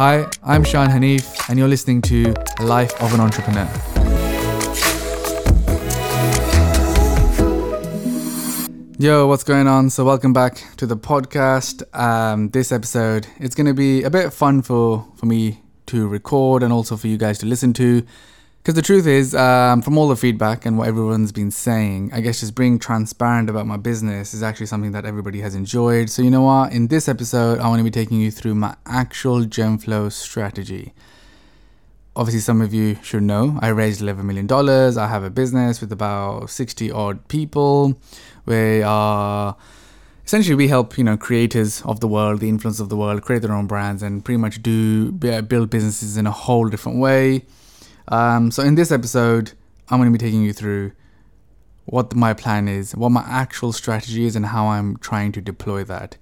Hi, I'm Shan Hanif, and you're listening to Life of an Entrepreneur. Yo, what's going on? So, welcome back to the podcast. Um, this episode, it's going to be a bit fun for, for me to record and also for you guys to listen to. Because the truth is, um, from all the feedback and what everyone's been saying, I guess just being transparent about my business is actually something that everybody has enjoyed. So, you know what? In this episode, I want to be taking you through my actual Genflow strategy. Obviously, some of you should know I raised $11 million. I have a business with about 60 odd people. We are essentially we help you know creators of the world, the influence of the world, create their own brands and pretty much do build businesses in a whole different way. Um, so in this episode, I'm going to be taking you through what my plan is, what my actual strategy is, and how I'm trying to deploy that.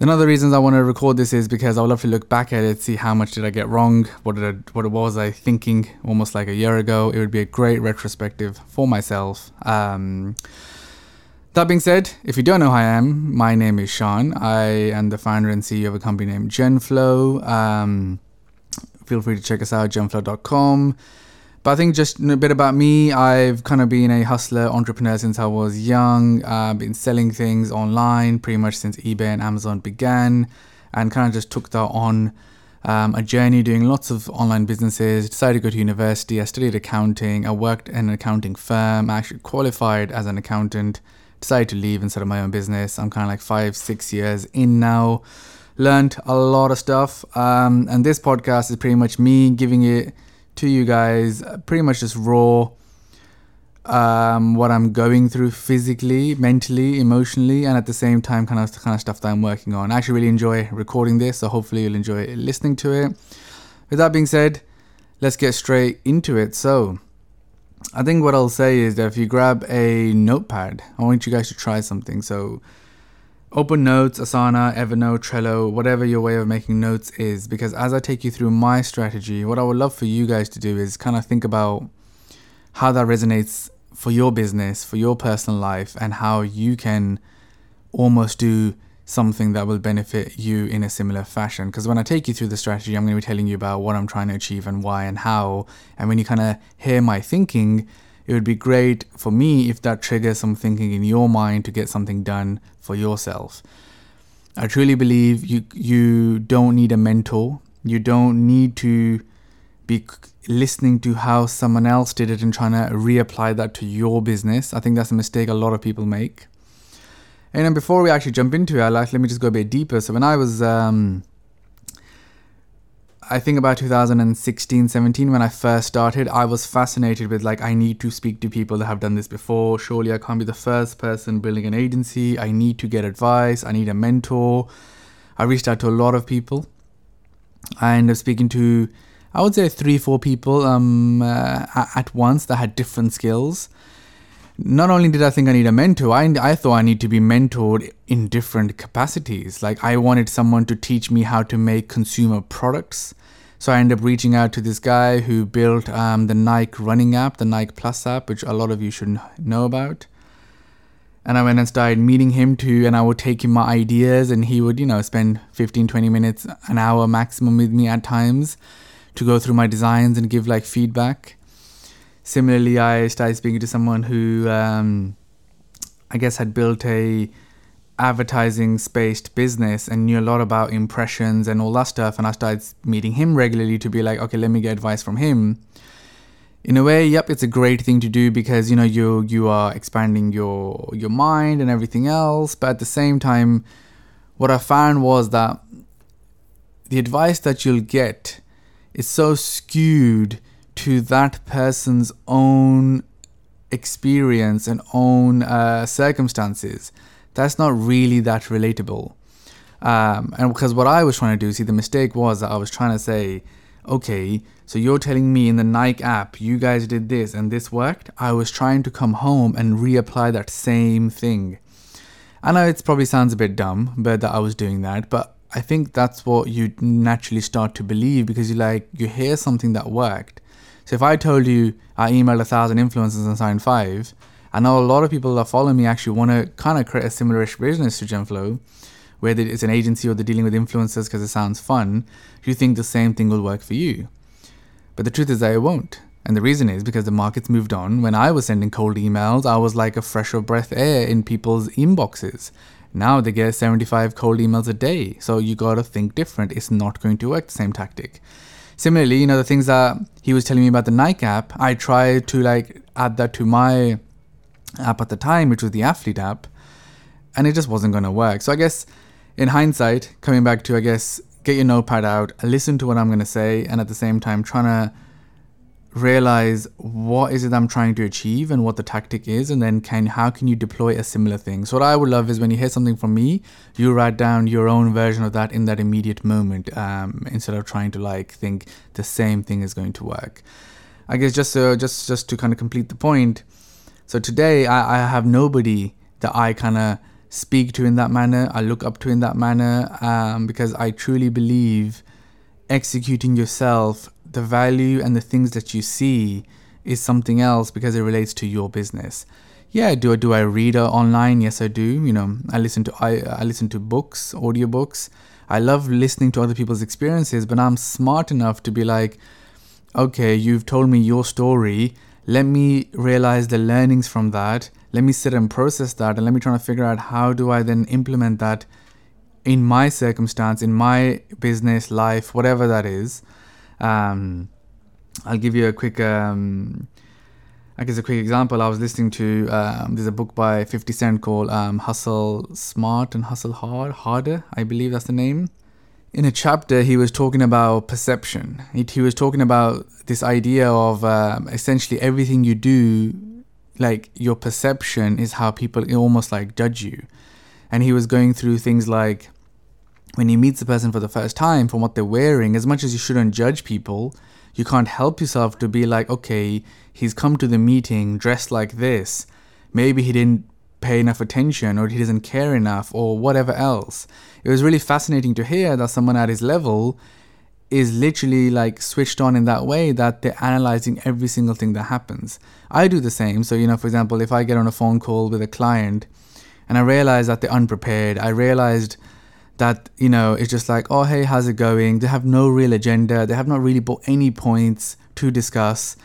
Another reasons I want to record this is because I would love to look back at it, see how much did I get wrong, what did I, what was I thinking almost like a year ago. It would be a great retrospective for myself. Um, that being said, if you don't know who I am, my name is Shan. I am the founder and CEO of a company named Genflow. Um, feel free to check us out, genflow.com. But I think just a bit about me. I've kind of been a hustler, entrepreneur since I was young. I've uh, been selling things online pretty much since eBay and Amazon began, and kind of just took that on um, a journey doing lots of online businesses. Decided to go to university. I studied accounting. I worked in an accounting firm. I actually qualified as an accountant. Decided to leave and set up my own business. I'm kind of like five, six years in now learned a lot of stuff. Um, and this podcast is pretty much me giving it to you guys, pretty much just raw. Um, what I'm going through physically, mentally, emotionally, and at the same time, kind of kind of stuff that I'm working on. I actually really enjoy recording this, so hopefully you'll enjoy listening to it. With that being said, let's get straight into it. So, I think what I'll say is that if you grab a notepad, I want you guys to try something. So, Open Notes, Asana, Evernote, Trello, whatever your way of making notes is, because as I take you through my strategy, what I would love for you guys to do is kind of think about how that resonates for your business, for your personal life, and how you can almost do something that will benefit you in a similar fashion. Because when I take you through the strategy, I'm going to be telling you about what I'm trying to achieve and why and how. And when you kind of hear my thinking, it would be great for me if that triggers some thinking in your mind to get something done for yourself. I truly believe you you don't need a mentor. You don't need to be listening to how someone else did it and trying to reapply that to your business. I think that's a mistake a lot of people make. And then before we actually jump into it, I like let me just go a bit deeper. So when I was um, I think about 2016, 17, when I first started, I was fascinated with like, I need to speak to people that have done this before. Surely I can't be the first person building an agency. I need to get advice. I need a mentor. I reached out to a lot of people. I ended up speaking to, I would say, three, four people um, uh, at once that had different skills. Not only did I think I need a mentor, I, I thought I need to be mentored in different capacities. Like, I wanted someone to teach me how to make consumer products so I ended up reaching out to this guy who built um, the Nike running app, the Nike Plus app, which a lot of you should know about. And I went and started meeting him too, and I would take him my ideas, and he would, you know, spend 15, 20 minutes, an hour maximum with me at times to go through my designs and give like feedback. Similarly, I started speaking to someone who um, I guess had built a advertising spaced business and knew a lot about impressions and all that stuff. And I started meeting him regularly to be like, okay, let me get advice from him. In a way, yep, it's a great thing to do because you know you you are expanding your your mind and everything else. But at the same time, what I found was that the advice that you'll get is so skewed to that person's own experience and own uh, circumstances that's not really that relatable. Um, and because what I was trying to do, see, the mistake was that I was trying to say, okay, so you're telling me in the Nike app, you guys did this and this worked. I was trying to come home and reapply that same thing. I know it probably sounds a bit dumb, but that I was doing that, but I think that's what you naturally start to believe because you like you hear something that worked. So if I told you I emailed a thousand influencers and signed five, I know a lot of people that follow me actually want to kind of create a similar business to Genflow. whether it's an agency or they're dealing with influencers because it sounds fun, you think the same thing will work for you. But the truth is that it won't. And the reason is because the market's moved on. When I was sending cold emails, I was like a fresh of breath air in people's inboxes. Now they get 75 cold emails a day. So you got to think different. It's not going to work the same tactic. Similarly, you know, the things that he was telling me about the Nike app, I tried to like add that to my app at the time, which was the athlete app, and it just wasn't going to work. So I guess in hindsight, coming back to, I guess, get your notepad out, listen to what I'm going to say, and at the same time, trying to realize what is it I'm trying to achieve and what the tactic is and then can how can you deploy a similar thing. So what I would love is when you hear something from me, you write down your own version of that in that immediate moment um, instead of trying to like think the same thing is going to work. I guess just so just just to kind of complete the point. So today I, I have nobody that I kind of speak to in that manner. I look up to in that manner um, because I truly believe executing yourself the value and the things that you see is something else because it relates to your business. Yeah, do I do I read online? Yes, I do. You know, I listen to I I listen to books, audiobooks. I love listening to other people's experiences, but I'm smart enough to be like, okay, you've told me your story. Let me realize the learnings from that. Let me sit and process that, and let me try to figure out how do I then implement that in my circumstance, in my business, life, whatever that is. Um, I'll give you a quick, um, I guess, a quick example. I was listening to um, there's a book by 50 Cent called um, "Hustle Smart and Hustle Hard," harder, I believe that's the name. In a chapter, he was talking about perception. He, he was talking about this idea of um, essentially everything you do, like your perception is how people almost like judge you. And he was going through things like when you meet the person for the first time from what they're wearing, as much as you shouldn't judge people, you can't help yourself to be like, okay, he's come to the meeting dressed like this. Maybe he didn't pay enough attention or he doesn't care enough or whatever else. It was really fascinating to hear that someone at his level is literally like switched on in that way that they're analyzing every single thing that happens. I do the same. So, you know, for example, if I get on a phone call with a client and I realize that they're unprepared, I realized that you know it's just like oh hey how's it going? They have no real agenda. They have not really brought any points to discuss.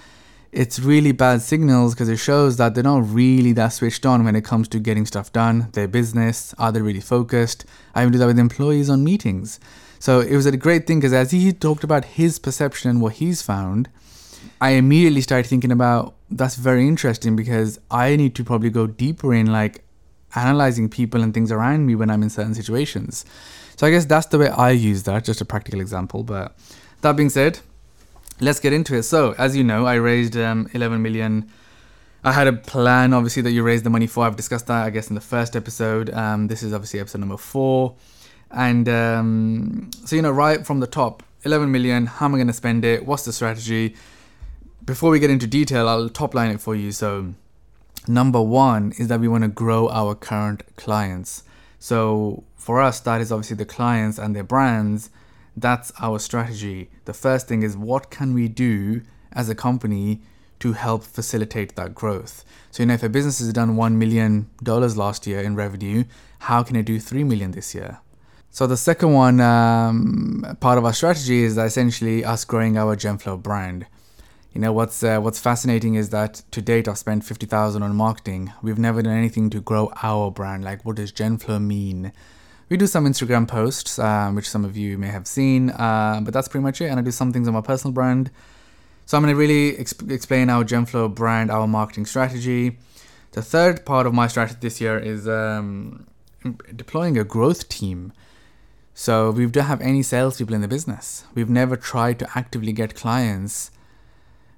It's really bad signals because it shows that they're not really that switched on when it comes to getting stuff done their business are they really focused? I even do that with employees on meetings. So it was a great thing because as he talked about his perception and what he's found i immediately started thinking about that's very interesting because i need to probably go deeper in like analyzing people and things around me when I'm in certain situations. So I guess that's the way I use that, just a practical example. But that being said, let's get into it. So, as you know, I raised um, 11 million. I had a plan, obviously, that you raised the money for. I've discussed that, I guess, in the first episode. Um, this is obviously episode number four. And um, so, you know, right from the top, 11 million, how am I going to spend it? What's the strategy? Before we get into detail, I'll top line it for you. So, Number one is that we want to grow our current clients. So for us, that is obviously the clients and their brands. That's our strategy. The first thing is what can we do as a company to help facilitate that growth? So, you know, if a business has done $1 million last year in revenue, how can it do 3 million this year? So the second one, um, part of our strategy is essentially us growing our Genflow brand you know what's uh, what's fascinating is that to date I've spent fifty thousand on marketing. We've never done anything to grow our brand. Like, what does Genflow mean? We do some Instagram posts, um, which some of you may have seen, uh, but that's pretty much it. And I do some things on my personal brand. So I'm going to really exp- explain our Genflow brand, our marketing strategy. The third part of my strategy this year is um, deploying a growth team. So we don't have any salespeople in the business. We've never tried to actively get clients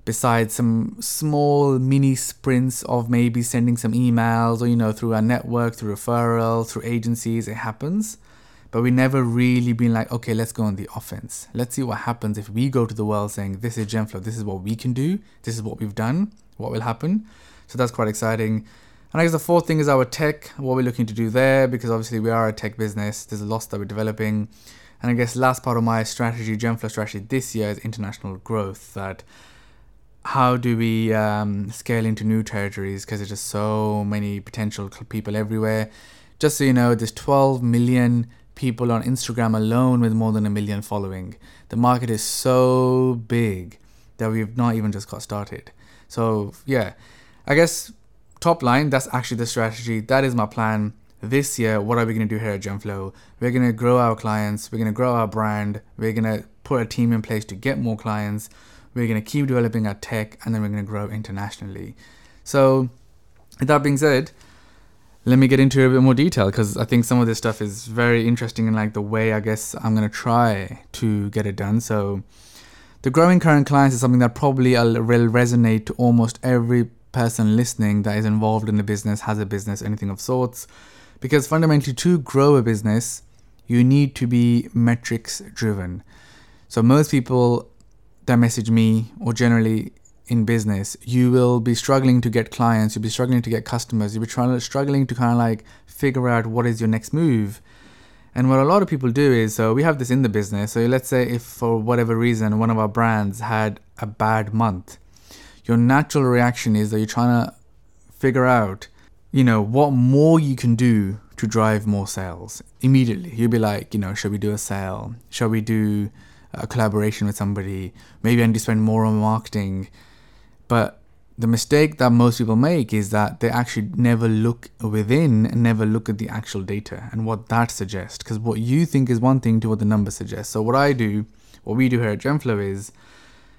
besides some small mini sprints of maybe sending some emails or you know through our network through referral through agencies it happens but we never really been like okay let's go on the offense let's see what happens if we go to the world saying this is genflow this is what we can do this is what we've done what will happen so that's quite exciting and I guess the fourth thing is our tech, what we're looking to do there, because obviously we are a tech business. There's a lot that we're developing. And I guess last part of my strategy, Genflow strategy this year is international growth. That how do we um, scale into new territories because there's just so many potential people everywhere just so you know there's 12 million people on Instagram alone with more than a million following. The market is so big that we've not even just got started. So, yeah, I guess top line, that's actually the strategy. That is my plan this year. What are we going to do here at Genflow? We're going to grow our clients, we're going to grow our brand, we're going to put a team in place to get more clients, we're going to keep developing our tech, and then we're going to grow internationally. So, with that being said, let me get into a bit more detail because I think some of this stuff is very interesting and like the way I guess I'm gonna try to get it done. So, the growing current clients is something that probably will resonate to almost every person listening that is involved in the business, has a business, anything of sorts. Because fundamentally, to grow a business, you need to be metrics driven. So, most people that message me or generally in business, you will be struggling to get clients, you'll be struggling to get customers, you'll be trying struggling to kind of like figure out what is your next move. And what a lot of people do is, so we have this in the business. So let's say if for whatever reason one of our brands had a bad month, your natural reaction is that you're trying to figure out, you know, what more you can do to drive more sales immediately. You'll be like, you know, should we do a sale? Shall we do a collaboration with somebody? Maybe I need to spend more on marketing but the mistake that most people make is that they actually never look within and never look at the actual data and what that suggests. Because what you think is one thing to what the numbers suggest. So what I do, what we do here at Genflow is,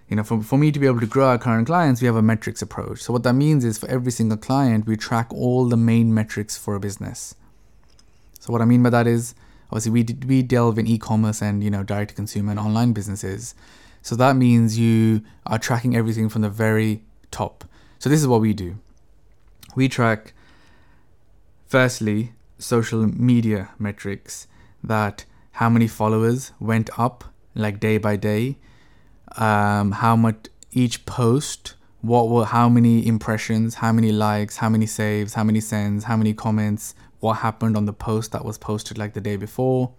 you know, for, for me to be able to grow our current clients, we have a metrics approach. So what that means is for every single client, we track all the main metrics for a business. So what I mean by that is, obviously we we delve in e-commerce and you know direct to consumer and online businesses. So that means you are tracking everything from the very top. So this is what we do. We track firstly social media metrics that how many followers went up like day by day, um, how much each post, what were how many impressions, how many likes, how many saves, how many sends, how many comments, what happened on the post that was posted like the day before,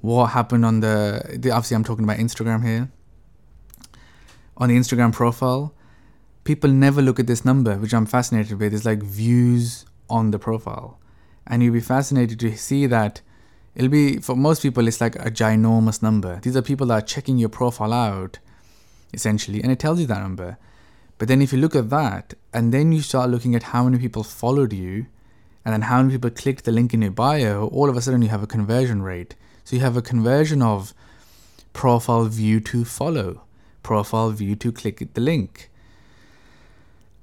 what happened on the, the obviously I'm talking about Instagram here on the Instagram profile, people never look at this number, which I'm fascinated with. It's like views on the profile. And you'll be fascinated to see that it'll be, for most people, it's like a ginormous number. These are people that are checking your profile out, essentially, and it tells you that number. But then if you look at that, and then you start looking at how many people followed you, and then how many people clicked the link in your bio, all of a sudden you have a conversion rate. So you have a conversion of profile view to follow profile view to click the link.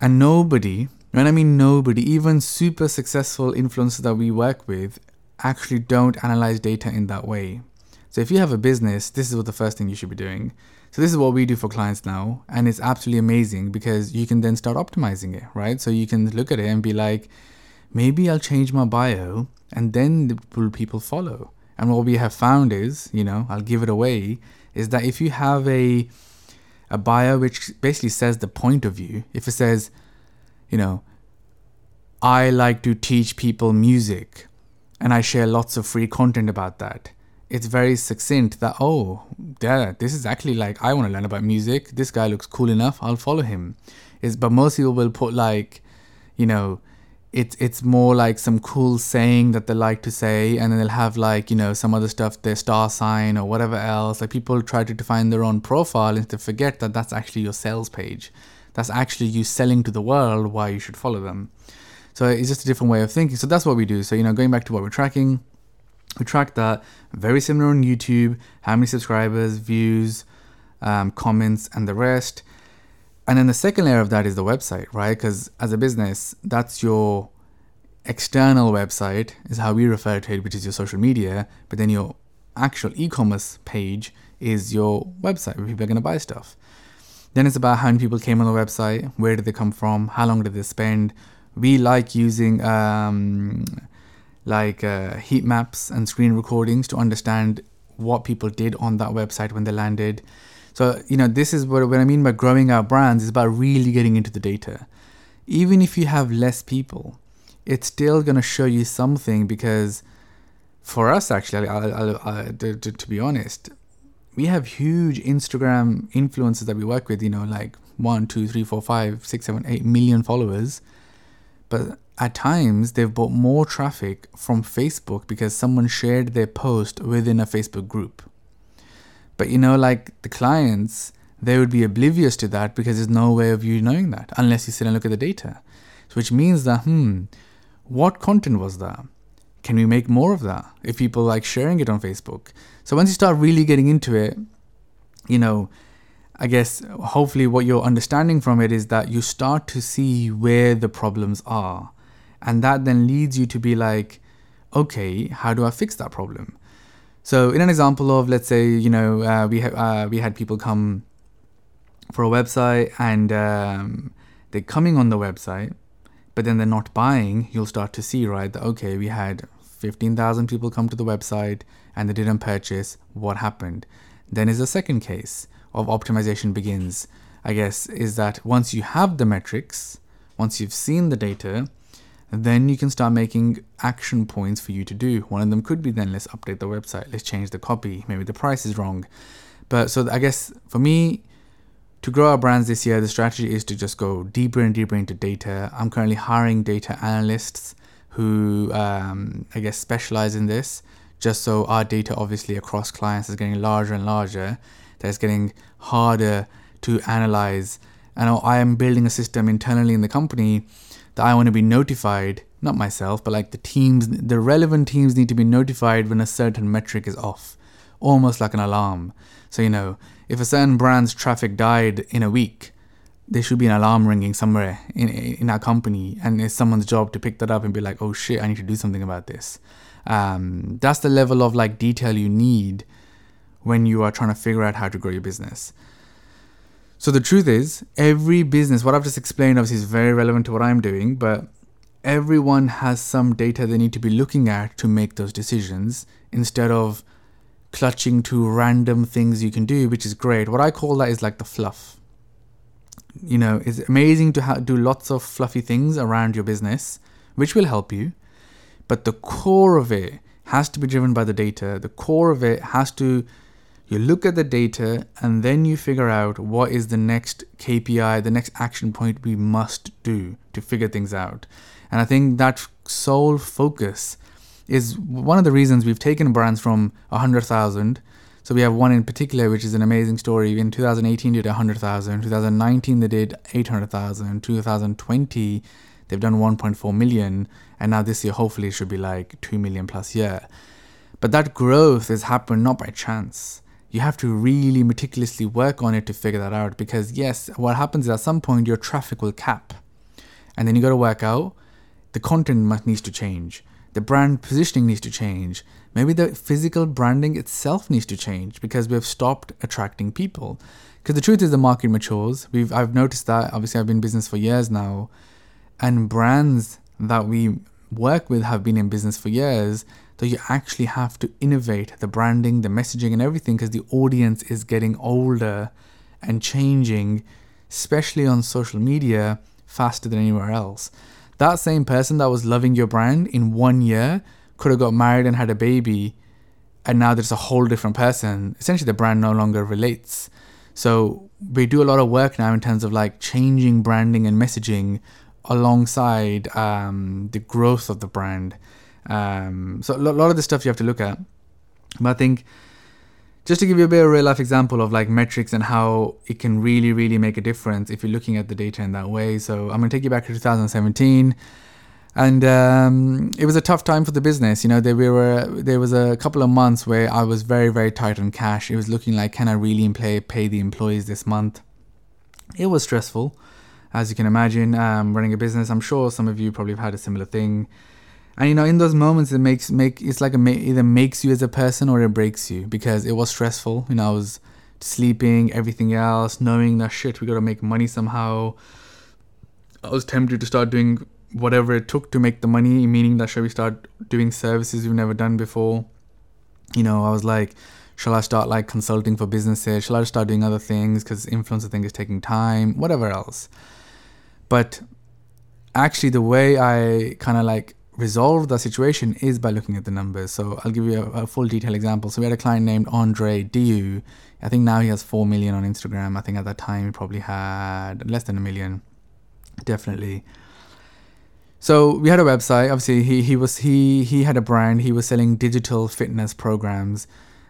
And nobody, and I mean nobody, even super successful influencers that we work with actually don't analyze data in that way. So if you have a business, this is what the first thing you should be doing. So this is what we do for clients now, and it's absolutely amazing because you can then start optimizing it, right? So you can look at it and be like, maybe I'll change my bio, and then will people follow? And what we have found is, you know, I'll give it away, is that if you have a a bio which basically says the point of view. If it says, you know, I like to teach people music and I share lots of free content about that. It's very succinct that, oh, yeah, this is actually like, I want to learn about music. This guy looks cool enough. I'll follow him. Is but most people will put like, you know, it's it's more like some cool saying that they like to say and then they'll have like you know some other stuff their star sign or whatever else. Like people try to define their own profile and to forget that that's actually your sales page. That's actually you selling to the world why you should follow them. So it's just a different way of thinking. So that's what we do. So you know going back to what we're tracking we track that. Very similar on youtube. How many subscribers views um, comments and the rest and then the second layer of that is the website, right? Because as a business, that's your external website, is how we refer to it, which is your social media. But then your actual e commerce page is your website where people are going to buy stuff. Then it's about how many people came on the website, where did they come from, how long did they spend. We like using um, like uh, heat maps and screen recordings to understand what people did on that website when they landed so, you know, this is what, what I mean by growing our brands is about really getting into the data. Even if you have less people, it's still going to show you something because for us, actually, I, I, I, to, to be honest, we have huge Instagram influencers that we work with, you know, like one, two, three, four, five, six, seven, eight million followers. But at times they've bought more traffic from Facebook because someone shared their post within a Facebook group. But you know, like the clients, they would be oblivious to that because there's no way of you knowing that unless you sit and look at the data. So which means that, hmm, what content was that? Can we make more of that if people like sharing it on Facebook? So once you start really getting into it, you know, I guess hopefully what you're understanding from it is that you start to see where the problems are. And that then leads you to be like, okay, how do I fix that problem? So, in an example of, let's say, you know, uh, we, ha- uh, we had people come for a website and um, they're coming on the website, but then they're not buying, you'll start to see, right, that, okay, we had 15,000 people come to the website and they didn't purchase. What happened? Then is a second case of optimization begins, I guess, is that once you have the metrics, once you've seen the data, then you can start making action points for you to do. One of them could be then let's update the website, let's change the copy, maybe the price is wrong. But so I guess for me, to grow our brands this year, the strategy is to just go deeper and deeper into data. I'm currently hiring data analysts who um, I guess specialize in this, just so our data obviously across clients is getting larger and larger that it's getting harder to analyze. And I am building a system internally in the company that I want to be notified, not myself, but like the teams, the relevant teams need to be notified when a certain metric is off, almost like an alarm. So, you know, if a certain brand's traffic died in a week, there should be an alarm ringing somewhere in in our company, and it's someone's job to pick that up and be like, "Oh shit, I need to do something about this." Um, that's the level of like detail you need when you are trying to figure out how to grow your business. So the truth is, every business, what I've just explained obviously is very relevant to what I'm doing, but everyone has some data they need to be looking at to make those decisions instead of clutching to random things you can do, which is great. What I call that is like the fluff. You know, it's amazing to ha- do lots of fluffy things around your business, which will help you, but the core of it has to be driven by the data. The core of it has to you look at the data and then you figure out what is the next KPI, the next action point we must do to figure things out. And I think that sole focus is one of the reasons we've taken brands from 100,000. So we have one in particular, which is an amazing story. In 2018, they did 100,000. 2019, they did 800,000. 2020, they've done 1.4 million. And now this year, hopefully, it should be like 2 million plus year. But that growth has happened not by chance you have to really meticulously work on it to figure that out because yes what happens is at some point your traffic will cap and then you got to work out the content must needs to change the brand positioning needs to change maybe the physical branding itself needs to change because we've stopped attracting people. Because the truth is the market matures. We've i've noticed that. Obviously i've been in business for years now and brands that we work with have been in business for years that you actually have to innovate the branding, the messaging, and everything because the audience is getting older and changing, especially on social media, faster than anywhere else. That same person that was loving your brand in one year could have got married and had a baby, and now there's a whole different person. Essentially, the brand no longer relates. So, we do a lot of work now in terms of like changing branding and messaging alongside um, the growth of the brand. Um, so a lot of the stuff you have to look at. But I think just to give you a bit of a real life example of like metrics and how it can really, really make a difference if you're looking at the data in that way. So I'm going to take you back to 2017. And um, it was a tough time for the business. You know, there we were there was a couple of months where I was very very tight on cash. It was looking like can I really pay pay the employees this month? It was stressful, as you can imagine. Um, running a business, I'm sure some of you probably have had a similar thing and you know in those moments it makes make it's like a either makes you as a person or it breaks you because it was stressful. You know i was sleeping everything else knowing that shit we gotta make money somehow. I was tempted to start doing whatever it took to make the money meaning that should we start doing services we've never done before? You know i was like shall i start like consulting for businesses? Shall i start doing other things? Because influencer thing is taking time whatever else. But actually the way i kind of like resolve the situation is by looking at the numbers. So I'll give you a, a, full detail example. So we had a client named Andre Diu. I think now he has 4 million on Instagram. I think at that time he probably had less than a million. Definitely. So we had a website. Obviously, he he was he he had a brand. He was selling digital fitness programs,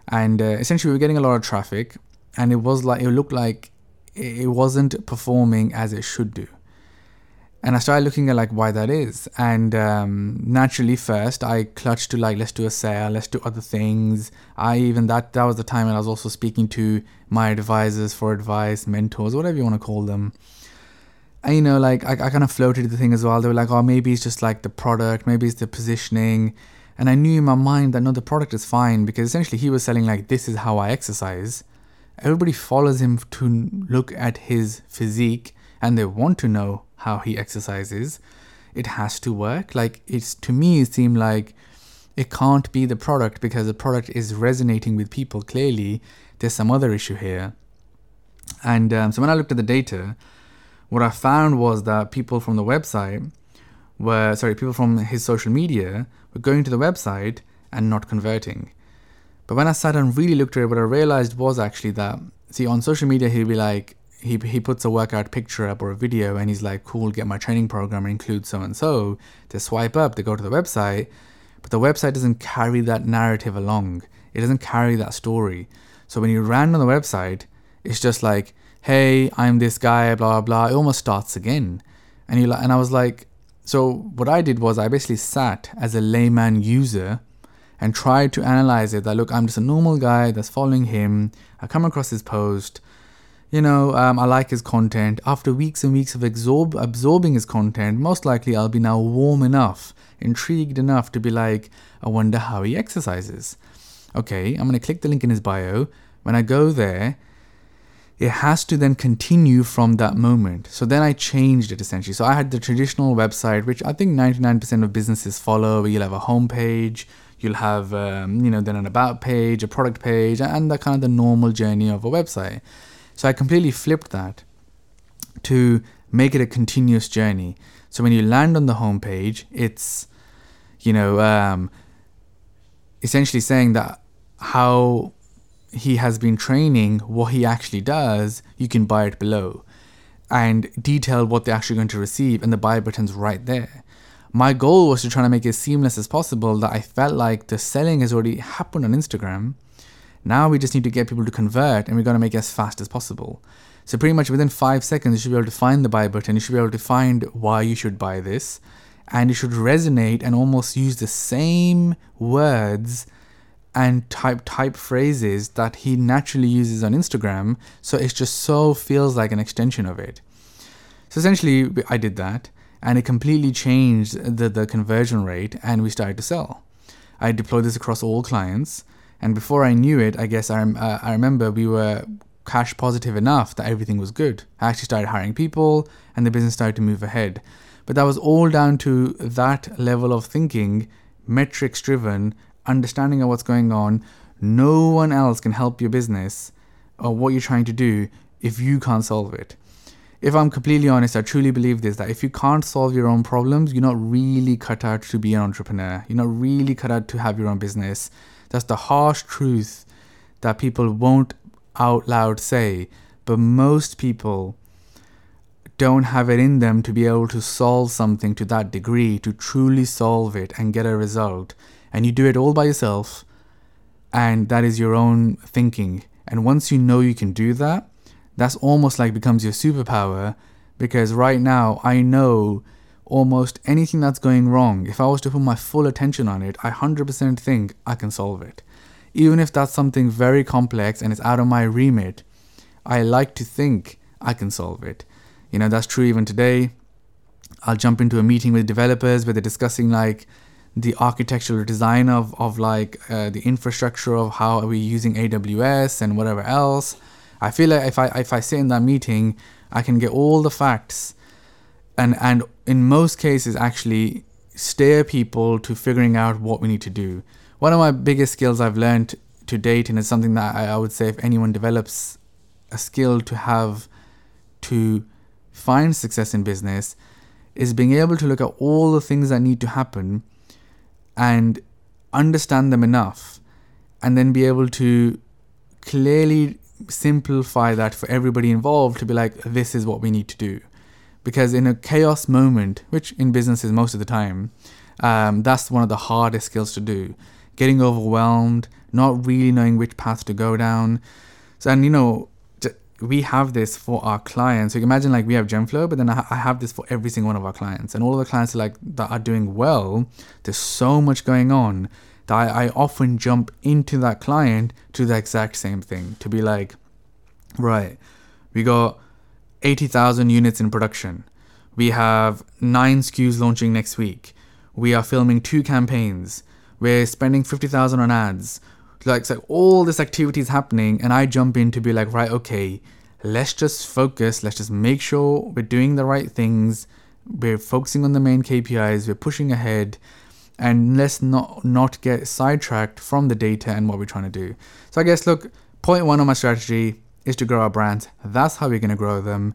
and uh, essentially we were getting a lot of traffic. And it was like it looked like it wasn't performing as it should do. And I started looking at like why that is. And um, naturally, first I clutched to like let's do a sale, let's do other things. I even that that was the time when I was also speaking to my advisors for advice, mentors, whatever you want to call them. And you know, like I, I kind of floated the thing as well. They were like, oh, maybe it's just like the product, maybe it's the positioning. And I knew in my mind that no, the product is fine because essentially he was selling like this is how I exercise. Everybody follows him to look at his physique and they want to know how he exercises, it has to work. Like it's to me, it seemed like it can't be the product because the product is resonating with people. Clearly, there's some other issue here. And um, so when I looked at the data, what I found was that people from the website were sorry, people from his social media were going to the website and not converting. But when I sat and really looked at it, what I realized was actually that see on social media he'd be like, he, he puts a workout picture up or a video and he's like, cool, get my training program Include so and so. They swipe up, they go to the website, but the website doesn't carry that narrative along. It doesn't carry that story. So when you land on the website, it's just like, hey, I'm this guy, blah, blah, blah. It almost starts again. And you and I was like, so what I did was I basically sat as a layman user and tried to analyze it that look, I'm just a normal guy that's following him. I come across his post you know, um, I like his content. After weeks and weeks of absorb- absorbing his content, most likely I'll be now warm enough, intrigued enough to be like, I wonder how he exercises. Okay, I'm going to click the link in his bio. When I go there, it has to then continue from that moment. So then I changed it essentially. So I had the traditional website, which I think 99% of businesses follow, where you'll have a homepage, you'll have, um, you know, then an about page, a product page, and the kind of the normal journey of a website. So I completely flipped that to make it a continuous journey. So when you land on the homepage, it's, you know, um, essentially saying that how he has been training, what he actually does, you can buy it below and detail what they're actually going to receive, and the buy button's right there. My goal was to try to make it seamless as possible that I felt like the selling has already happened on Instagram now we just need to get people to convert and we're going to make it as fast as possible. So pretty much within five seconds, you should be able to find the buy button. You should be able to find why you should buy this. And it should resonate and almost use the same words and type type phrases that he naturally uses on Instagram. So it just so feels like an extension of it. So essentially, I did that, and it completely changed the the conversion rate, and we started to sell. I deployed this across all clients, and before I knew it, I guess I, uh, I remember we were cash positive enough that everything was good. I actually started hiring people and the business started to move ahead. But that was all down to that level of thinking, metrics driven, understanding of what's going on. No one else can help your business or what you're trying to do if you can't solve it. If I'm completely honest, I truly believe this that if you can't solve your own problems, you're not really cut out to be an entrepreneur. You're not really cut out to have your own business. That's the harsh truth that people won't out loud say, but most people don't have it in them to be able to solve something to that degree, to truly solve it and get a result. And you do it all by yourself, and that is your own thinking. And once you know you can do that, that's almost like becomes your superpower because right now I know almost anything that's going wrong, if I was to put my full attention on it, I 100% think I can solve it. Even if that's something very complex and it's out of my remit, I like to think I can solve it. You know, that's true even today. I'll jump into a meeting with developers where they're discussing like the architectural design of, of like uh, the infrastructure of how are we using AWS and whatever else. I feel like if I if I sit in that meeting, I can get all the facts and and in most cases actually steer people to figuring out what we need to do. One of my biggest skills I've learned to date, and it's something that I, I would say if anyone develops a skill to have to find success in business, is being able to look at all the things that need to happen and understand them enough, and then be able to clearly simplify that for everybody involved to be like, this is what we need to do because in a chaos moment, which in business is most of the time, um, that's one of the hardest skills to do. Getting overwhelmed, not really knowing which path to go down. So, and you know, we have this for our clients. So you can imagine like we have Genflow, but then I, have this for every single one of our clients, and all of the clients are like that are doing well. There's so much going on that I, I often jump into that client to the exact same thing to be like, right, we got eighty thousand units in production. We have nine SKUs launching next week. We are filming two campaigns. We're spending fifty thousand on ads like so all this activity is happening and i jump in to be like right okay let's just focus let's just make sure we're doing the right things we're focusing on the main kpis we're pushing ahead and let's not not get sidetracked from the data and what we're trying to do so i guess look point one of my strategy is to grow our brands that's how we're going to grow them.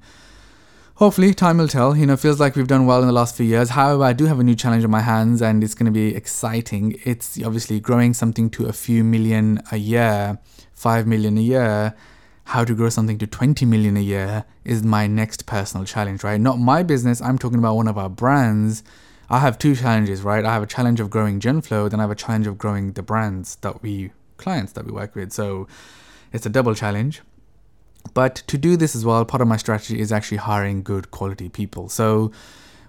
Hopefully time will tell. You know feels like we've done well in the last few years. However i do have a new challenge on my hands and it's going to be exciting. It's obviously growing something to a few million a year 5 million a year. How to grow something to 20 million a year is my next personal challenge right? Not my business. I'm talking about one of our brands. I have two challenges right? I have a challenge of growing genflow then i have a challenge of growing the brands that we clients that we work with. So it's a double challenge but to do this as well, part of my strategy is actually hiring good quality people. So,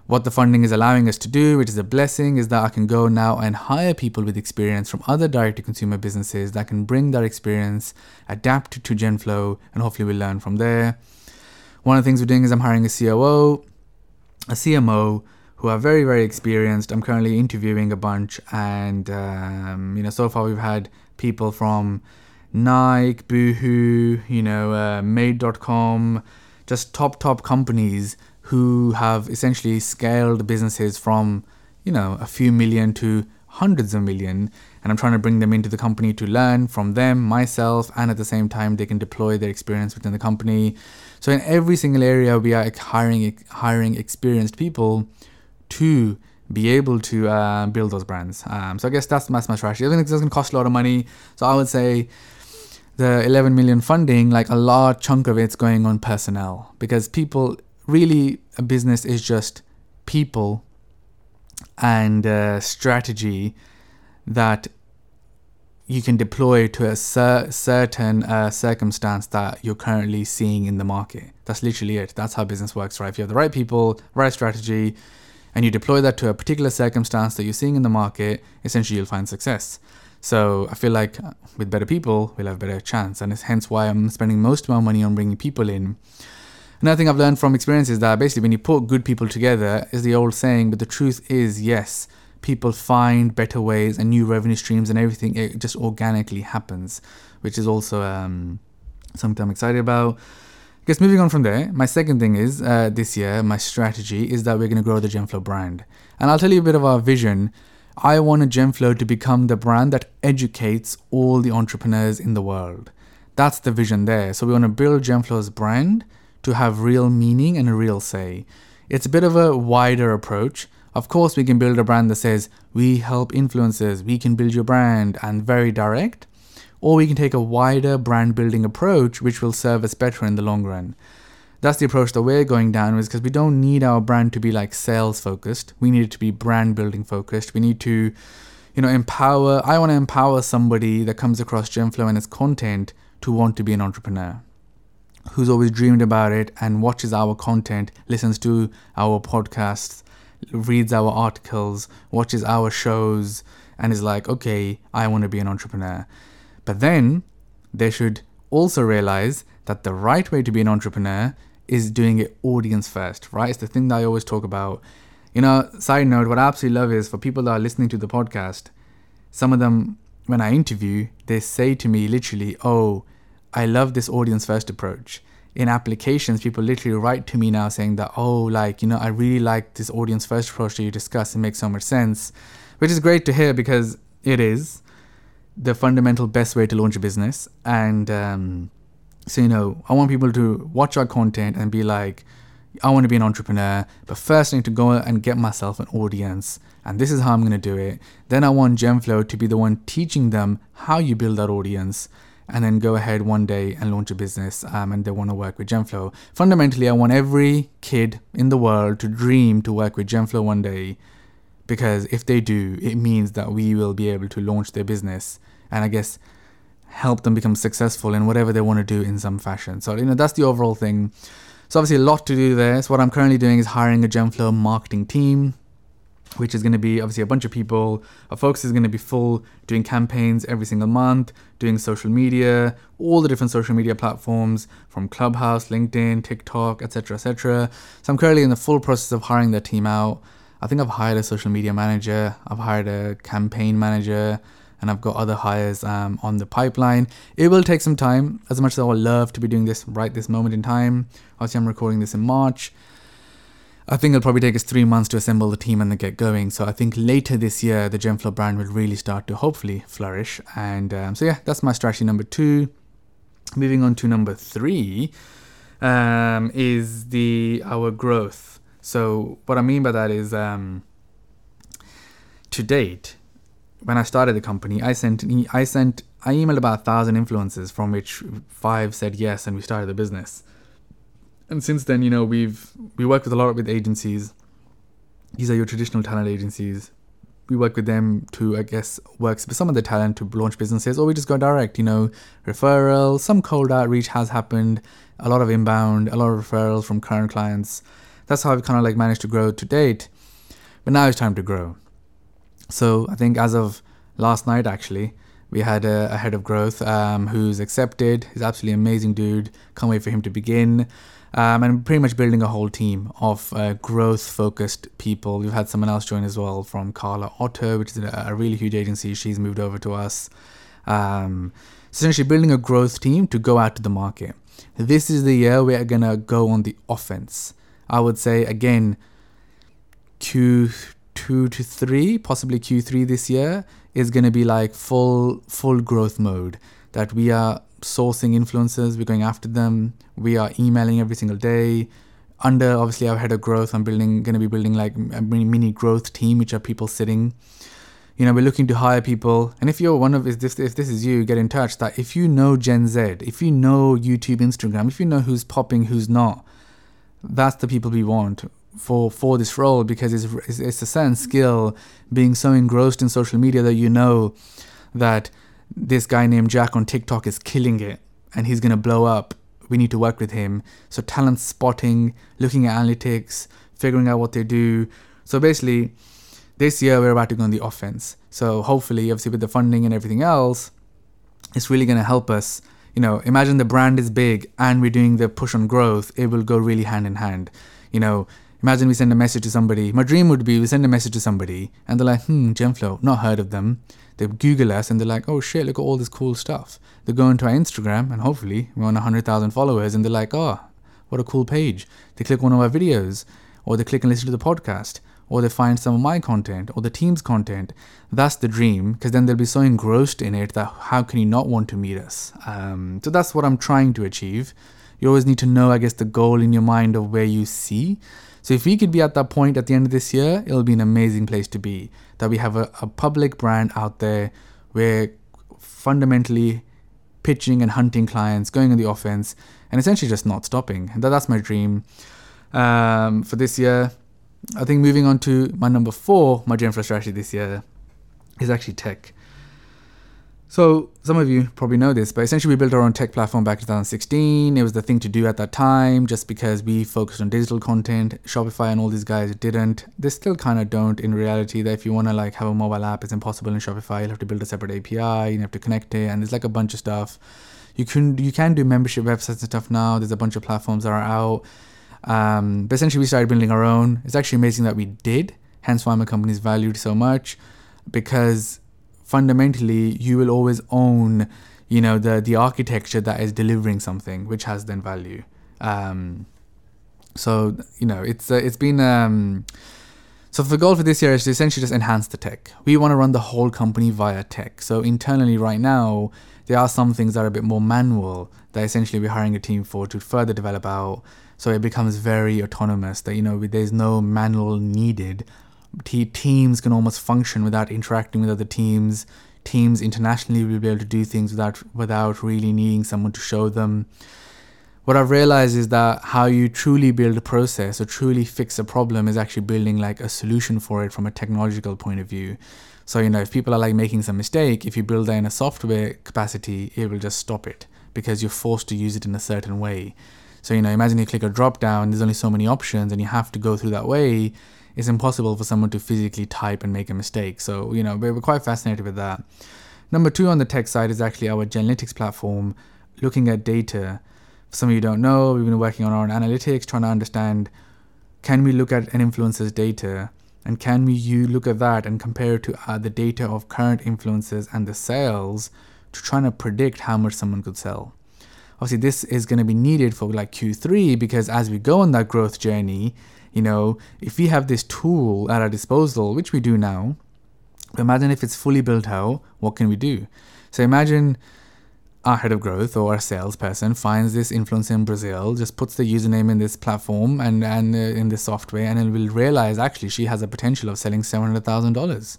what the funding is allowing us to do, which is a blessing, is that I can go now and hire people with experience from other direct to consumer businesses that can bring that experience, adapt to Genflow, and hopefully we'll learn from there. One of the things we're doing is I'm hiring a COO, a CMO who are very, very experienced. I'm currently interviewing a bunch, and um, you know, so far we've had people from Nike, Boohoo, you know, uh, Made.com, just top, top companies who have essentially scaled businesses from, you know, a few million to hundreds of million. And I'm trying to bring them into the company to learn from them, myself, and at the same time, they can deploy their experience within the company. So in every single area, we are hiring hiring experienced people to be able to uh, build those brands. Um, so I guess that's, my strategy. I think it's going to cost a lot of money. So I would say the 11 million funding, like a large chunk of it's going on personnel because people really a business is just people and uh, strategy that you can deploy to a cer- certain uh, circumstance that you're currently seeing in the market. That's literally it. That's how business works, right? If you have the right people, right strategy, and you deploy that to a particular circumstance that you're seeing in the market, essentially you'll find success. So I feel like with better people, we'll have a better chance. And it's hence why I'm spending most of my money on bringing people in. Another thing I've learned from experience is that basically when you put good people together, is the old saying, but the truth is, yes, people find better ways and new revenue streams and everything. It just organically happens, which is also um, something I'm excited about. Guess moving on from there, my second thing is uh, this year, my strategy is that we're going to grow the Genflow brand. And I'll tell you a bit of our vision I want Genflow to become the brand that educates all the entrepreneurs in the world. That's the vision there. So we want to build Genflow's brand to have real meaning and a real say. It's a bit of a wider approach. Of course, we can build a brand that says, we help influencers, we can build your brand, and very direct. Or we can take a wider brand building approach, which will serve us better in the long run that's the approach that we're going down is because we don't need our brand to be like sales focused. We need it to be brand building focused. We need to, you know, empower. I want to empower somebody that comes across Genflow and its content to want to be an entrepreneur, who's always dreamed about it and watches our content, listens to our podcasts, reads our articles, watches our shows, and is like, okay, I want to be an entrepreneur. But then they should also realize that the right way to be an entrepreneur is doing it audience first, right? It's the thing that I always talk about. You know, side note, what I absolutely love is for people that are listening to the podcast, some of them, when I interview, they say to me literally, Oh, I love this audience first approach. In applications, people literally write to me now saying that, Oh, like, you know, I really like this audience first approach that you discuss. It makes so much sense, which is great to hear because it is the fundamental best way to launch a business. And, um, so, you know, I want people to watch our content and be like, I want to be an entrepreneur, but first I need to go and get myself an audience. And this is how I'm going to do it. Then I want Genflow to be the one teaching them how you build that audience. and then go ahead one day and launch a business um, and they want to work with Genflow. Fundamentally, I want every kid in the world to dream to work with Genflow one day because if they do, it means that we will be able to launch their business and I guess help them become successful in whatever they want to do in some fashion. So, you know, that's the overall thing. So, obviously, a lot to do there. So, what I'm currently doing is hiring a Genflow marketing team which is going to be obviously a bunch of people. Our focus is going to be full doing campaigns every single month, doing social media, all the different social media platforms from Clubhouse, LinkedIn, TikTok, etc., etc. So I'm currently in the full process of hiring that team out. I think I've hired a social media manager, I've hired a campaign manager, and I've got other hires um, on the pipeline. It will take some time, as much as I would love to be doing this right this moment in time. Obviously, I'm recording this in March. I think it'll probably take us three months to assemble the team and then get going. So I think later this year, the Genflow brand will really start to hopefully flourish. And um, so yeah, that's my strategy number two. Moving on to number three um, is the our growth. So what I mean by that is, um, to date, when I started the company, I sent I sent I emailed about a thousand influencers, from which five said yes, and we started the business and since then, you know, we've we work with a lot with agencies. These are your traditional talent agencies. We work with them to, I guess, work with some of the talent to launch businesses, or we just go direct. You know, referral, some cold outreach has happened, a lot of inbound, a lot of referrals from current clients. That's how we've kind of like managed to grow to date. But now it's time to grow. So I think as of last night, actually, we had a, a head of growth um, who's accepted. He's absolutely amazing dude. Can't wait for him to begin um, and pretty much building a whole team of uh, growth focused people. We've had someone else join as well from Carla Otto, which is a, a really huge agency. She's moved over to us. Um, essentially, building a growth team to go out to the market. This is the year we're gonna go on the offense. I would say again, Q2 to three, possibly Q3 this year is gonna be like full full growth mode. That we are sourcing influencers, we're going after them, we are emailing every single day. Under obviously our head of growth, I'm building going to be building like a mini growth team, which are people sitting. You know, we're looking to hire people, and if you're one of if this if this is you, get in touch. That if you know Gen Z, if you know YouTube, Instagram, if you know who's popping, who's not, that's the people we want for for this role because it's it's, it's a certain mm-hmm. skill being so engrossed in social media that you know that this guy named Jack on TikTok is killing it and he's going to blow up. We need to work with him. So, talent spotting, looking at analytics, figuring out what they do. So, basically, this year we're about to go on the offense. So, hopefully, obviously, with the funding and everything else, it's really going to help us. You know, imagine the brand is big and we're doing the push on growth, it will go really hand in hand. You know, imagine we send a message to somebody. My dream would be we send a message to somebody and they're like, hmm, Genflow, not heard of them. They Google us and they're like, oh shit, look at all this cool stuff. They go into our Instagram and hopefully we're on 100,000 followers and they're like, oh, what a cool page. They click one of our videos or they click and listen to the podcast or they find some of my content or the team's content. That's the dream because then they'll be so engrossed in it that how can you not want to meet us? Um, so that's what I'm trying to achieve. You always need to know, I guess, the goal in your mind of where you see. So if we could be at that point at the end of this year, it'll be an amazing place to be. That we have a, a public brand out there where fundamentally pitching and hunting clients, going on the offense, and essentially just not stopping. That, that's my dream um, for this year. I think moving on to my number four, my for strategy this year is actually tech. So some of you probably know this, but essentially we built our own tech platform back in 2016. It was the thing to do at that time, just because we focused on digital content. Shopify and all these guys didn't. They still kind of don't in reality. That if you want to like have a mobile app, it's impossible in Shopify. You'll have to build a separate API. You have to connect it, and there's like a bunch of stuff. You can you can do membership websites and stuff now. There's a bunch of platforms that are out. Um, but essentially we started building our own. It's actually amazing that we did. Hence why my company is valued so much, because fundamentally you will always own you know the the architecture that is delivering something which has then value um, so you know it's uh, it's been um, so the goal for this year is to essentially just enhance the tech we want to run the whole company via tech so internally right now there are some things that are a bit more manual that essentially we're hiring a team for to further develop out so it becomes very autonomous that you know there's no manual needed teams can almost function without interacting with other teams. teams internationally will be able to do things without without really needing someone to show them. What I've realized is that how you truly build a process or truly fix a problem is actually building like a solution for it from a technological point of view. So, you know, if people are like making some mistake, if you build that in a software capacity, it will just stop it because you're forced to use it in a certain way. So, you know, imagine you click a drop down, there's only so many options and you have to go through that way. It's impossible for someone to physically type and make a mistake. So, you know, we're quite fascinated with that. Number two on the tech side is actually our Genlytics platform, looking at data. For some of you don't know, we've been working on our own analytics, trying to understand can we look at an influencer's data and can we you look at that and compare it to uh, the data of current influencers and the sales to try to predict how much someone could sell? Obviously, this is going to be needed for like Q3 because as we go on that growth journey, you know, if we have this tool at our disposal, which we do now, imagine if it's fully built out, what can we do? So imagine our head of growth or our salesperson finds this influencer in Brazil, just puts the username in this platform and, and uh, in this software, and then will realize actually she has a potential of selling $700,000.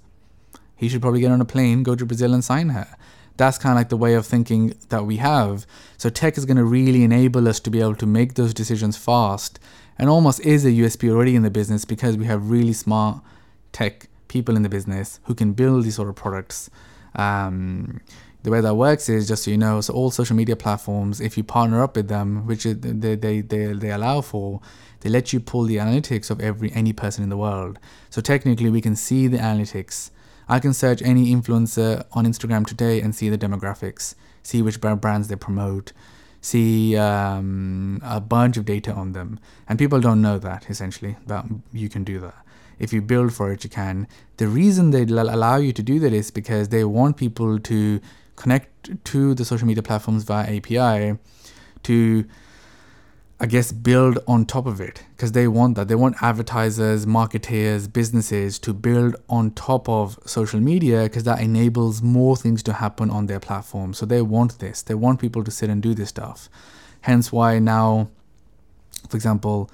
He should probably get on a plane, go to Brazil, and sign her. That's kind of like the way of thinking that we have. So, tech is going to really enable us to be able to make those decisions fast and almost is a USP already in the business because we have really smart tech people in the business who can build these sort of products. Um, the way that works is just so you know, so all social media platforms, if you partner up with them, which they, they, they, they allow for, they let you pull the analytics of every any person in the world. So technically, we can see the analytics. I can search any influencer on Instagram today and see the demographics, see which brands they promote, see um, a bunch of data on them. And people don't know that essentially, but you can do that if you build for it, you can. The reason they allow you to do that is because they want people to connect to the social media platforms via API to I guess build on top of it because they want that. They want advertisers, marketeers, businesses to build on top of social media because that enables more things to happen on their platform. So they want this. They want people to sit and do this stuff. Hence why now, for example,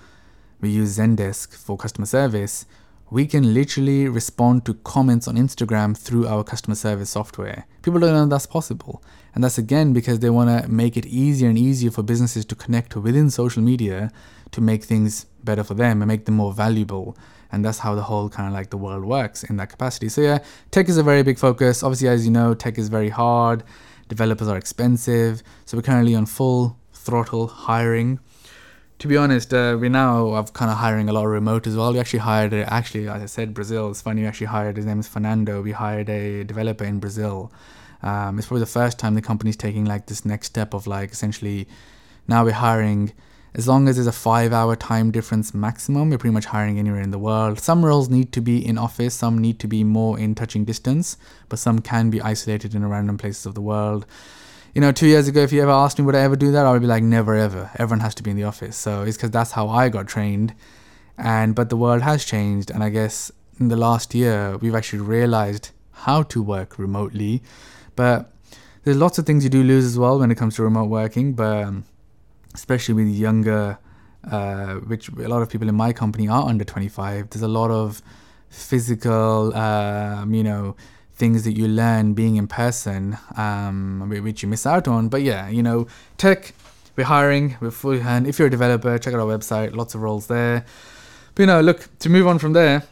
we use Zendesk for customer service we can literally respond to comments on Instagram through our customer service software. People don't know that's possible. And that's again because they want to make it easier and easier for businesses to connect within social media to make things better for them and make them more valuable. And that's how the whole kind of like the world works in that capacity. So, yeah, tech is a very big focus. Obviously, as you know, tech is very hard, developers are expensive. So, we're currently on full throttle hiring to be honest, uh, we now are kind of hiring a lot of remote as well. We actually hired, a, actually, as I said, Brazil. It's funny, we actually hired, his name is Fernando. We hired a developer in Brazil. Um, it's probably the first time the company's taking like this next step of like essentially now we're hiring as long as there's a five hour time difference maximum, we're pretty much hiring anywhere in the world. Some roles need to be in office, some need to be more in touching distance, but some can be isolated in a random places of the world you know, two years ago, if you ever asked me would I ever do that, I would be like, never ever. Everyone has to be in the office. So it's because that's how I got trained. And but the world has changed, and I guess in the last year we've actually realized how to work remotely. But there's lots of things you do lose as well when it comes to remote working. But um, especially with younger, uh, which a lot of people in my company are under 25. There's a lot of physical, um, you know things that you learn being in person, um, which you miss out on. But yeah, you know, tech, we're hiring, we're fully, if you're a developer, check out our website, lots of roles there. But you know, look, to move on from there,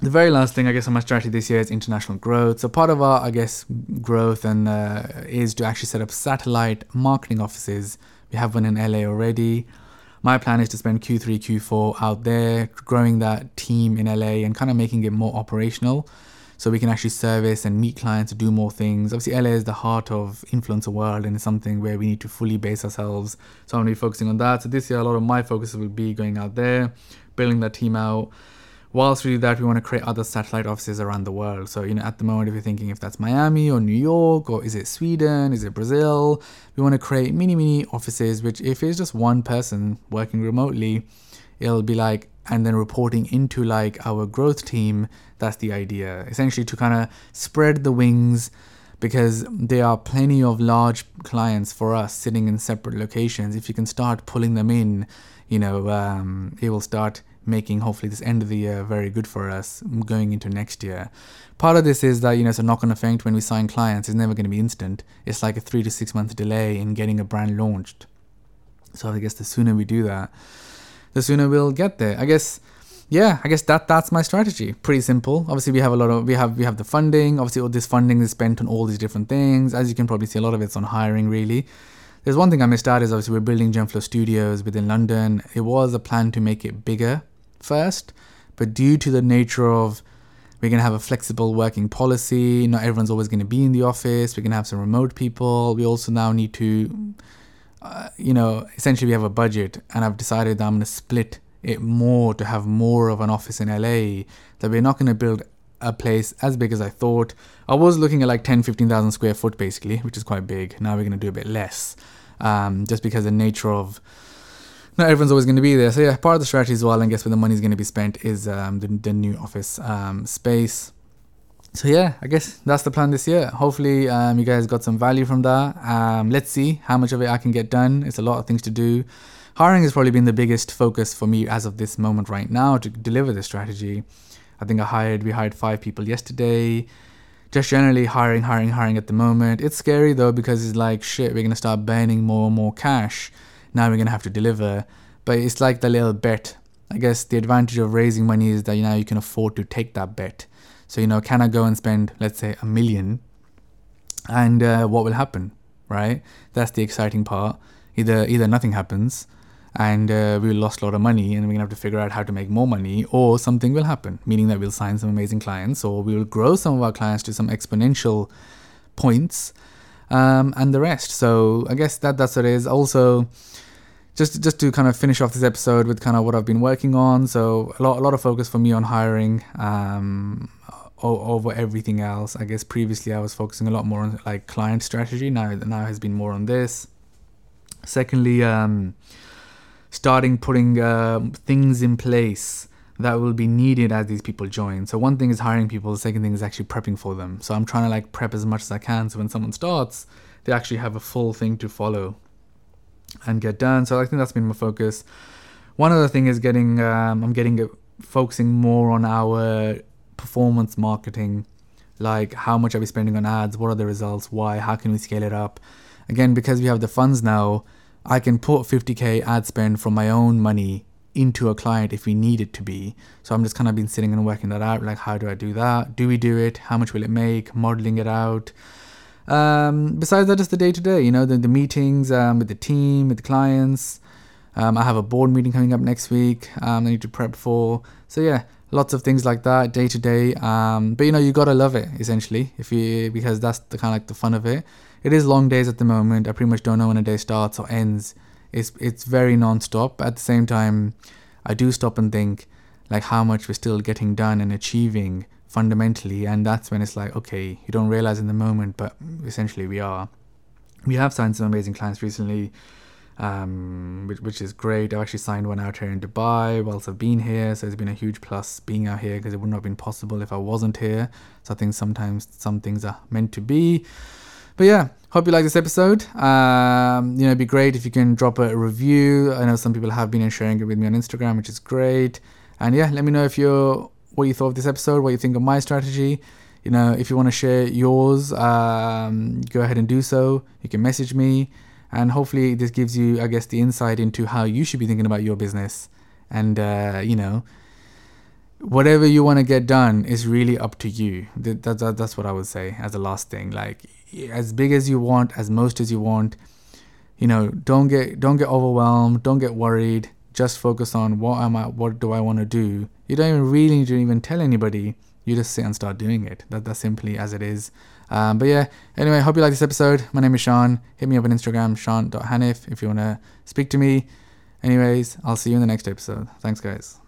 the very last thing I guess on my strategy this year is international growth. So part of our, I guess, growth and uh, is to actually set up satellite marketing offices. We have one in LA already. My plan is to spend Q3, Q4 out there, growing that team in LA and kind of making it more operational so we can actually service and meet clients to do more things. Obviously, LA is the heart of influencer world and it's something where we need to fully base ourselves. So I'm going to be focusing on that. So this year, a lot of my focus will be going out there, building that team out. Whilst we do that, we want to create other satellite offices around the world. So, you know, at the moment, if you're thinking if that's Miami or New York or is it Sweden, is it Brazil, we want to create mini, mini offices, which if it's just one person working remotely, it'll be like and then reporting into like our growth team that's the idea essentially to kind of spread the wings because there are plenty of large clients for us sitting in separate locations if you can start pulling them in you know um, it will start making hopefully this end of the year very good for us going into next year. Part of this is that you know it's a knock-on effect when we sign clients. It's never going to be instant. It's like a three to six month delay in getting a brand launched. So I guess the sooner we do that, the sooner we'll get there. I guess yeah, I guess that that's my strategy. Pretty simple. Obviously, we have a lot of we have we have the funding. Obviously, all this funding is spent on all these different things. As you can probably see, a lot of it's on hiring. Really, there's one thing I missed out is obviously we're building Genflow Studios within London. It was a plan to make it bigger first, but due to the nature of we're going to have a flexible working policy. Not everyone's always going to be in the office. We're to have some remote people. We also now need to, uh, you know, essentially we have a budget, and I've decided that I'm going to split it more to have more of an office in LA. That we're not going to build a place as big as I thought. I was looking at like 10, 15,000 square foot basically, which is quite big. Now we're going to do a bit less, um, just because the nature of not everyone's always going to be there. So yeah, part of the strategy as well, I guess, where the money's going to be spent is um, the, the new office um, space. So yeah, I guess that's the plan this year. Hopefully, um, you guys got some value from that. Um, let's see how much of it I can get done. It's a lot of things to do. Hiring has probably been the biggest focus for me as of this moment right now to deliver this strategy. I think I hired, we hired five people yesterday. Just generally hiring, hiring, hiring at the moment. It's scary though because it's like shit. We're gonna start burning more and more cash now we're to have to deliver. But it's like the little bet. I guess the advantage of raising money is that you know you can afford to take that bet. So you know, can I go and spend let's say a million, and uh, what will happen, right? That's the exciting part. Either either nothing happens, and uh, we lost a lot of money, and we're gonna have to figure out how to make more money, or something will happen, meaning that we'll sign some amazing clients, or we will grow some of our clients to some exponential points, um, and the rest. So I guess that that's what it is. Also, just just to kind of finish off this episode with kind of what I've been working on. So a lot a lot of focus for me on hiring um, over everything else. I guess previously I was focusing a lot more on like client strategy. Now now has been more on this. Secondly, um, starting putting uh, things in place that will be needed as these people join. So one thing is hiring people. The second thing is actually prepping for them. So I'm trying to like prep as much as I can. So when someone starts, they actually have a full thing to follow and get done. So I think that's been my focus. One other thing is getting um, I'm getting it focusing more on our performance marketing, like how much are we spending on ads, what are the results, why, how can we scale it up. Again, because we have the funds now, I can put 50k ad spend from my own money into a client if we need it to be. So I'm just kind of been sitting and working that out. Like, how do I do that? Do we do it? How much will it make? Modeling it out. Um, besides that, just the day to day, you know, the, the meetings um, with the team, with the clients. Um, I have a board meeting coming up next week. Um, I need to prep for. So yeah, lots of things like that day to day. Um, but you know, you gotta love it essentially, if you because that's the kind of like the fun of it. It is long days at the moment. I pretty much don't know when a day starts or ends. It's it's very non-stop. At the same time, I do stop and think like how much we're still getting done and achieving fundamentally and that's when it's like okay you don't realize in the moment but essentially we are. We have signed some amazing clients recently um, which, which is great. I've actually signed one out here in dubai whilst i've been here so it's been a huge plus being out here because it would not have been possible if i wasn't here. So i think sometimes some things are meant to be. But yeah hope you like this episode. Um, you know it'd be great if you can drop a review. I know some people have been sharing it with me on instagram which is great. And yeah let me know if you're what you thought of this episode, what you think of my strategy. You know, if you want to share yours, um, go ahead and do so. You can message me, and hopefully, this gives you, I guess, the insight into how you should be thinking about your business. And uh, you know, whatever you want to get done is really up to you. That, that, that's what I would say as the last thing. Like, as big as you want, as most as you want. You know, don't get don't get overwhelmed. Don't get worried just focus on what am I, what do I want to do. You don't even really need to even tell anybody. You just sit and start doing it. That that's simply as it is. Um, but yeah, anyway, hope you like this episode. My name is Shan. Hit me up on Instagram, shan.hanif, if you want to speak to me. Anyways, I'll see you in the next episode. Thanks, guys.